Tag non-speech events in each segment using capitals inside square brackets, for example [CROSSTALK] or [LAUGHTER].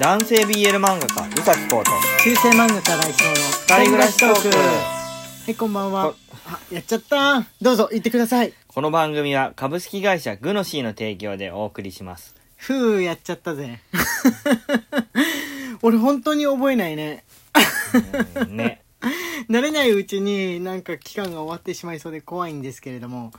男性 BL 漫画家宇崎浩と中世漫画家来翔の二人暮らしトーク。はいこんばんは。こあやっちゃった。どうぞ言ってください。この番組は株式会社グノシーの提供でお送りします。ふうやっちゃったぜ。[LAUGHS] 俺本当に覚えないね。うんね。[LAUGHS] 慣れないうちになんか期間が終わってしまいそうで怖いんですけれども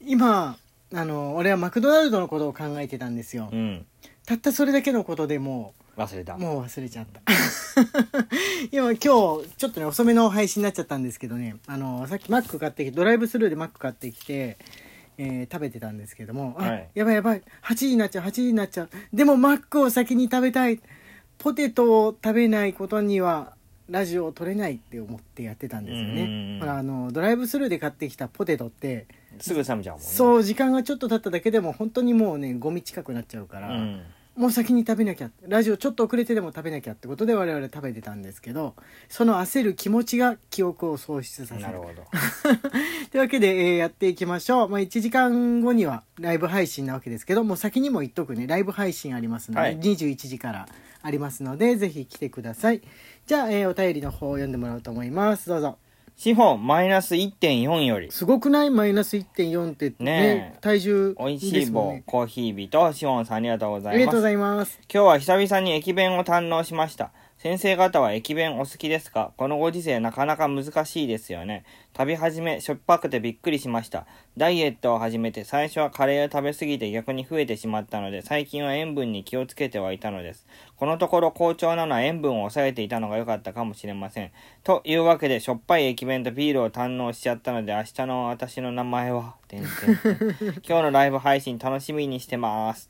今あの俺はマクドナルドのことを考えてたんですよ。うんたったそれだけのことでも忘れた。うもう忘れちゃった。今 [LAUGHS] 今日ちょっとね遅めの配信になっちゃったんですけどね。あのさっきマック買ってきてドライブスルーでマック買ってきて、えー食べてたんですけども、あはい。やばいやばい。8時になっちゃう8時になっちゃう。でもマックを先に食べたい。ポテトを食べないことにはラジオを撮れないって思ってやってたんですようんうんうんねほらあのドライブスルーで買ってきたポテトってすぐ冷めちゃうもんね。そう時間がちょっと経っただけでも本当にもうねゴミ近くなっちゃうから、うん。もう先に食べなきゃラジオちょっと遅れてでも食べなきゃってことで我々食べてたんですけどその焦る気持ちが記憶を喪失させる。なるほど。[LAUGHS] というわけで、えーやっていきましょう、まあ、1時間後にはライブ配信なわけですけどもう先にも言っとくね。ライブ配信ありますので、はい。21時からありますのでぜひ来てください。じゃあ、えーお便りの方を読んでもらおうと思います。どうぞ資本マイナス1.4より。すごくない？マイナス1.4ってねねえ。体重おいしい棒コーヒー日とシフォンさんありがとうございます。ありがとうございます。今日は久々に駅弁を堪能しました。先生方は駅弁お好きですか？このご時世なかなか難しいですよね。食べ始めしょっぱくてびっくりしました。ダイエットを始めて最初はカレーを食べ過ぎて逆に増えてしまったので最近は塩分に気をつけてはいたのです。このところ好調なのは塩分を抑えていたのが良かったかもしれません。というわけでしょっぱい駅弁とビールを堪能しちゃったので明日の私の名前は、てんてんてん [LAUGHS] 今日のライブ配信楽しみにしてます。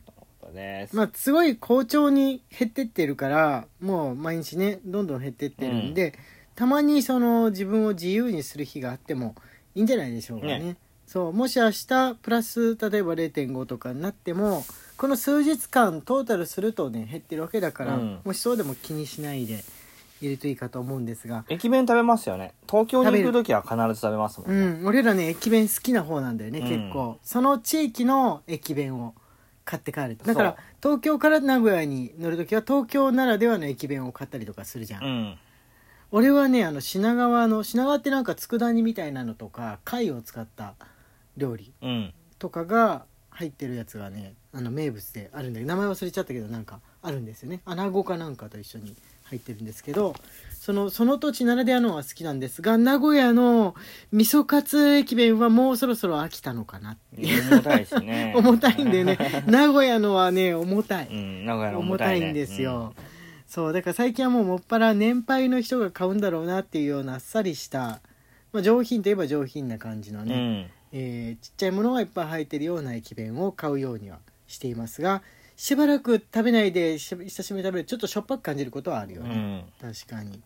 とのことです。まあすごい好調に減ってってるからもう毎日ねどんどん減ってってるんで、たまにその自分を自由にする日があってもいいんじゃないでしょうかね。ね。そうもし明日プラス例えば0.5とかになってもこの数日間トータルするとね減ってるわけだから、うん。もしそうでも気にしないでいるといいかと思うんですが。駅弁食べますよね。東京に行く時は必ず食べますもうんね、ん。俺らね駅弁好きな方なんだよね、うん。結構。その地域の駅弁を買って帰るだから東京から名古屋に乗る時は東京ならではの駅弁を買ったりとかするじゃん、うん。俺はねあの品川の品川ってなんか佃煮みたいなのとか貝を使った料理うん。とかが入ってるやつがねあの名物であるんだけど名前忘れちゃったけどなんかあるんですよね。穴子かなんかと一緒に入ってるんですけどそのその土地ならではのは好きなんですが名古屋の味噌カツ駅弁はもうそろそろ飽きたのかなっていう。重たいしね。[LAUGHS] 重たいんだよね。名古屋のはね重たい。うん名古屋の重重たい,、ね、たいんですよ、そうだから最近はもうもっぱら年配の人が買うんだろうなっていうようなあっさりした、まあ、上品といえば上品な感じのうん、ね、えーちっちゃいものがいっぱい入ってるような駅弁を買うようにはしていますがしばらく食べないでし久しぶりに食べるとちょっとしょっぱく感じることはあるようん、うね、ん、確かに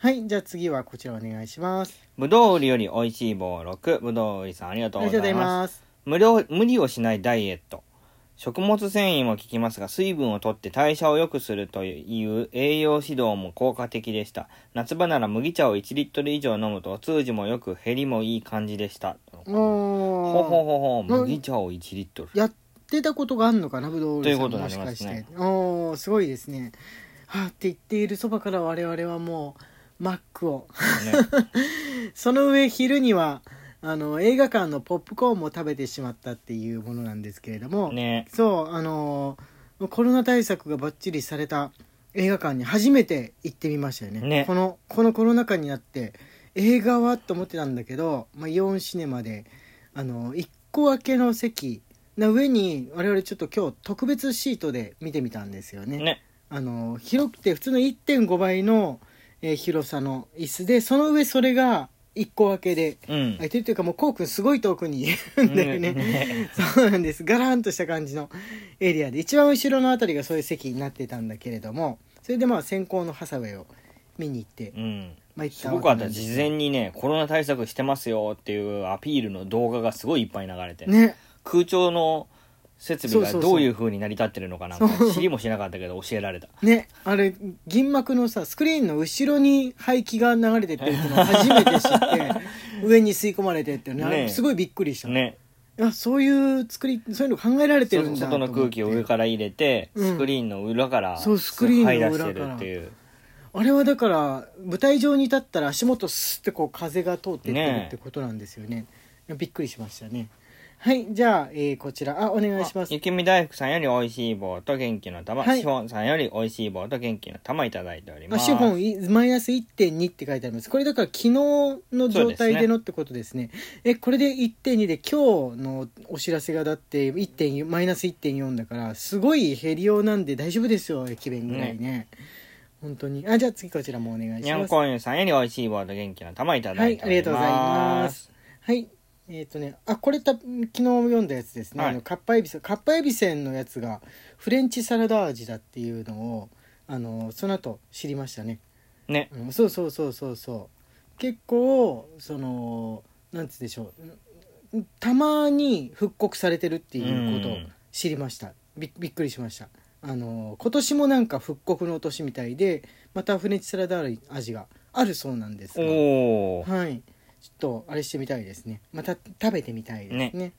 はいじゃあ次はこちらお願いします。ぶどう売りより美味しい棒6ぶどう売りさんありがとうございます。無料無理をしないダイエット。食物繊維も効きますが水分をとって代謝を良くするという栄養指導も効果的でした。夏場なら麦茶を1リットル以上飲むとお通じもよく減りもいい感じでした。おほほーほほうん麦茶を1リットル。やってたことがあるのかなぶどうということになりますね。おーすごいですね。はあって言っているそばから我々はもうマックを。ね。[LAUGHS] その上昼にはあの映画館のポップコーンも食べてしまったっていうものなんですけれども、ね。そうあのコロナ対策がバッチリされた映画館に初めて行ってみましたよね。ね。このこのコロナ禍になって映画はと思ってたんだけど、まあ、イオンシネマであの1個分けの席の上に我々ちょっと今日特別シートで見てみたんですよね。ね。あの広くて普通の1.5倍の、えー広さの椅子。でその上それが1個分けでうん。空いてるというかもうこうくんすごい遠くにいるんだよね、ね。[LAUGHS] そうなんです。ガランとした感じのエリアで。一番後ろのあたりがそういう席になってたんだけれどもそれでまあ先行のハサウェイを見に行って、うん。まあ、行っすたごかった。事前にねコロナ対策してますよっていうアピールの動画がすごいいっぱい流れて、ね。空調の設備がどういう風に成り立ってるのかなんか知りもしなかったけど教えられた。ねあれ銀幕のさスクリーンの後ろに排気が流れてってるっていうのを初めて知って [LAUGHS] 上に吸い込まれてってね。すごいびっくりした、ね。いやそういう作りそういうの考えられてるんだ外の空気を上から入れて、うん。スクリーンの裏からそうスクリーンの裏から。るっていう。あれはだから舞台上に立ったら足元スッてこう風が通ってってるってことなんですよね。いやびっくりしましたねはいじゃあ、えーこちら。あお願いします。雪見大福さんより美味しい棒と元気の玉、はい。シフォンさんより美味しい棒と元気の玉いただいております。あ資本いマイナス1.2って書いてあります。これだから昨日の状態でのってことですね。えこれで1.2で今日のお知らせがだって1.4マイナス1.4だからすごい減りようなんで大丈夫ですよ駅弁ぐらいね。本当に。あじゃあ次こちらもお願いします。にゃんこんゆさんより美味しい棒と元気の玉いただいております、はいありがとうございます。はいえっ、とねあこれた昨日読んだやつですね、はい。あのカッパエビせんカッパエビせんのやつがフレンチサラダ味だっていうのをあのその後知りましたね。ね。うん、そうそうそうそうそう。結構そのなんつうんでしょう。たまに復刻されてるっていうことをうん。知りました。びびっくりしました。あの今年もなんか復刻の年みたいでまたフレンチサラダ味があるそうなんですが。はいちょっとあれしてみたいですねまた食べてみたいですね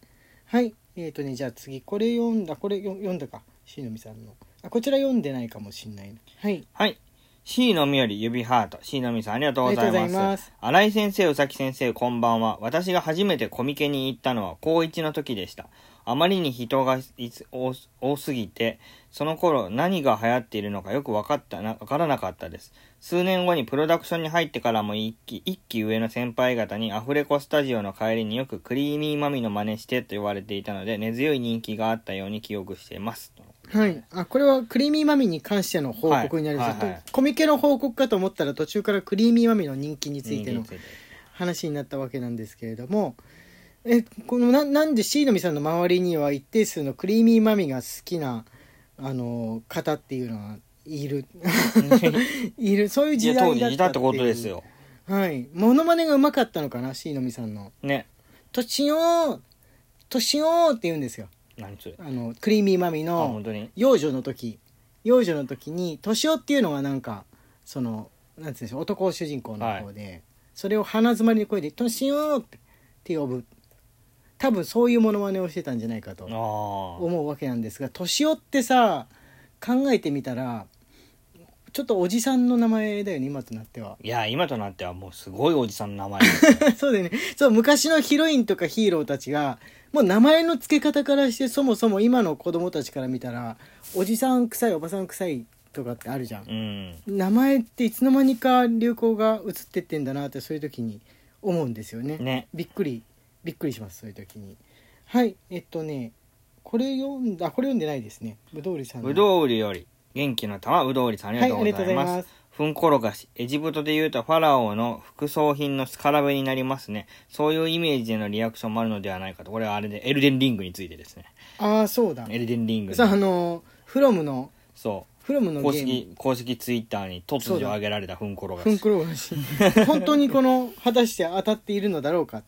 はいえっ、とねじゃあ次これ読んだこれよ読んだかしのみさんのあこちら読んでないかもしんないなはいはい。C のみより指ハート。C のみさんありがとうございま。ますす新井先生、宇崎先生、こんばんは。私が初めてコミケに行ったのは高1の時でした。あまりに人がいつ多す多すぎて、その頃何が流行っているのかよく分かったな、分からなかったです。数年後にプロダクションに入ってからも一期、一期上の先輩方にアフレコスタジオの帰りによくクリーミーマミの真似してと言われていたので、根強い人気があったように記憶しています。はい、あこれはクリーミーマミに関しての報告になります、はい。はいはい。コミケの報告かと思ったら途中からクリーミーマミの人気についての話になったわけなんですけれどもえこのななんで C のみさんの周りには一定数のクリーミーマミが好きなあの方っていうのはいる [LAUGHS] いるそういう時代だったっていういたってことですよ。はいモノマネがうまかったのかな C のみさんのね。「としようとしよう」って言うんですよ何それ。あのクリーミーマミあ、の。幼女の時幼女の時に年男っていうのがなんかそのなんていうんでしょう男主人公の方で、それを鼻詰まりの声で「年男!」ってって呼ぶ多分そういうモノマネをしてたんじゃないかと。思うわけなんですが年男ってさ考えてみたらちょっとおじさんの名前だよね今となってはいや、今となってはもうすごいおじさんの名前 [LAUGHS] そうだよねそう昔のヒロインとかヒーローたちがもう名前の付け方からしてそもそも今の子供たちから見たらおじさん臭いおばさん臭いとかってあるじゃんうん。名前っていつの間にか流行が移ってってんだなってそういう時に思うんですよねね。びっくりびっくりしますそういう時にはいえっとねこれ読んだこれ読んでないですねぶどうりさんのうどう売りより、元気の玉うどうりさんありがとうございます。はいふんころがし、エジプトでいうとファラオの副葬品のスカラベになりますね。そういうイメージでのリアクションもあるのではないかと。これはあれで、エルデンリングについてですね。ああそうだエルデンリングのさああのフロムのそフロムう。公のゲーム式、公式ツイッターに突如上げられたふんころがふんし。くろがし本当にこの果たして当たっているのだろうか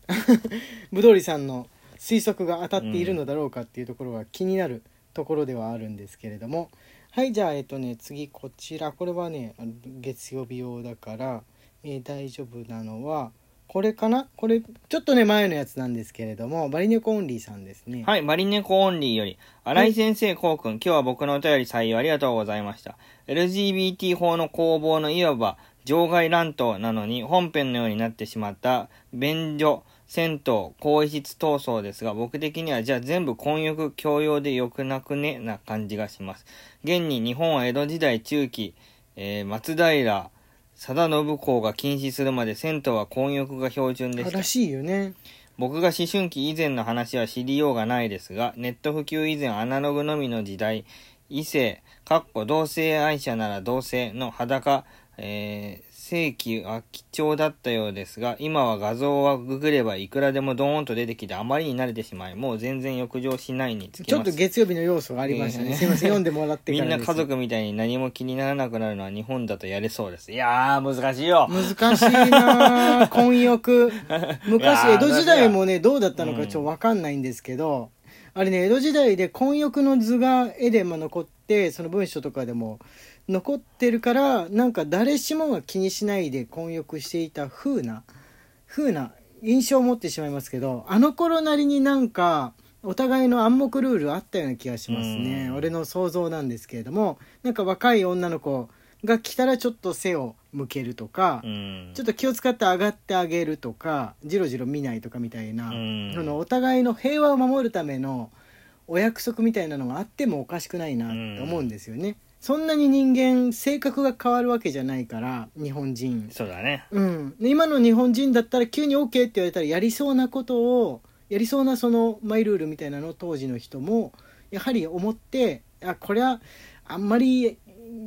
ぶどうりさんの推測が当たっているのだろうかっていうところが気になるところではあるんですけれどもはいじゃあえっとね次こちらこれはねあの月曜日用だから、えー大丈夫なのはこれかな？これちょっとね前のやつなんですけれどもバリネコオンリーさんですねはい、マリネコオンリーより、新井先生、こうくん、今日は僕のお便り採用ありがとうございました。LGBT 法の攻防のいわば場外乱闘なのに本編のようになってしまった便所、銭湯、更衣室闘争ですが、僕的にはじゃあ全部混浴共用でよくなくね？な感じがします。現に日本は江戸時代中期、えー松平、貞信公が禁止するまで銭湯は混浴が標準でしたら。しいよね僕が思春期以前の話は知りようがないですが、ネット普及以前アナログのみの時代、異性、かっこ同性愛者なら同性の裸、えー正規は貴重だったようですが、今は画像はググればいくらでもドーンと出てきてあまりに慣れてしまい、もう全然浴場しないにつきちょっ。と月曜日の要素がありましたね、えーすいません読んでもらってみからですんな家族みたいに何も気にならなくなるのは日本だとやれそうです。いやー、難しいよ。難しいなあ混浴昔江戸時代もねどうだったのかちょっと分かんないんですけど、あれね江戸時代で混浴の図が絵でも残ってその文書とかでも残ってるからなんか誰しもが気にしないで混浴していた風な風な印象を持ってしまいますけどあの頃なりになんかお互いの暗黙ルールあったような気がしますね、うん。俺の想像なんですけれどもなんか若い女の子が来たらちょっと背を向けるとか、うん。ちょっと気を使って上がってあげるとかじろじろ見ないとかみたいな、うん。そのお互いの平和を守るためのお約束みたいなのがあってもおかしくないなって思うんですよね、そんなに人間性格が変わるわけじゃないから日本人。そうだね。うん、で今の日本人だったら急に OK って言われたらやりそうなことをやりそうなそのマイルールみたいなのを当時の人もやはり思ってあこれはあんまり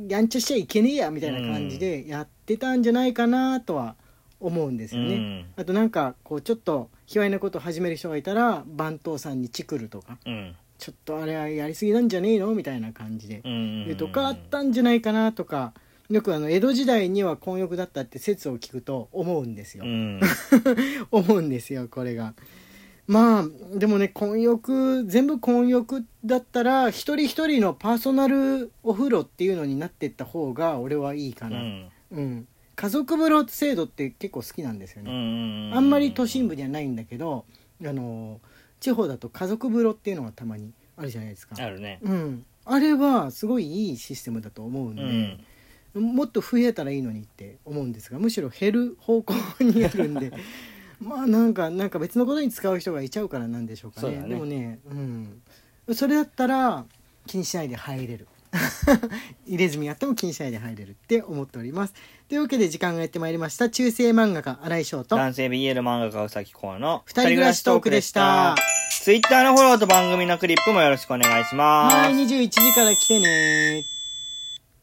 やんちゃしちゃいけねえやみたいな感じでやってたんじゃないかなとは思うんですよね。うん。あとなんかこうちょっと卑猥なことを始める人がいたら番頭さんにチクるとか。うんちょっとあれはやりすぎなんじゃねえの？みたいな感じで。うん言うとかあったんじゃないかなとか。よくあの江戸時代には混浴だったって説を聞くと思うんですよ、うん。[LAUGHS] 思うんですよこれが。まあでもね混浴全部混浴だったら一人一人のパーソナルお風呂っていうのになってった方が俺はいいかな、うん。うん。家族風呂制度って結構好きなんですようね、んあんまり都心部にはないんだけどあの地方だと家族風呂っていうのがたまにあるじゃないですか。あるね。うん、あれはすごいいいシステムだと思うんうでん、もっと増えたらいいのにって思うんですがむしろ減る方向にあるんで。[LAUGHS] まあなんかなんか別のことに使う人がいちゃうからなんでしょうかね。ね。でもね、うん、それだったら気にしないで入れる入れ墨やっても気にしないで入れるって思っております。というわけで時間がやってまいりました。中世漫画家新井翔と。男性 BL 漫画家うさきこうの二人暮らしトークでした。ツイッターのフォローと番組のクリップもよろしくお願いします。はい21時から来てね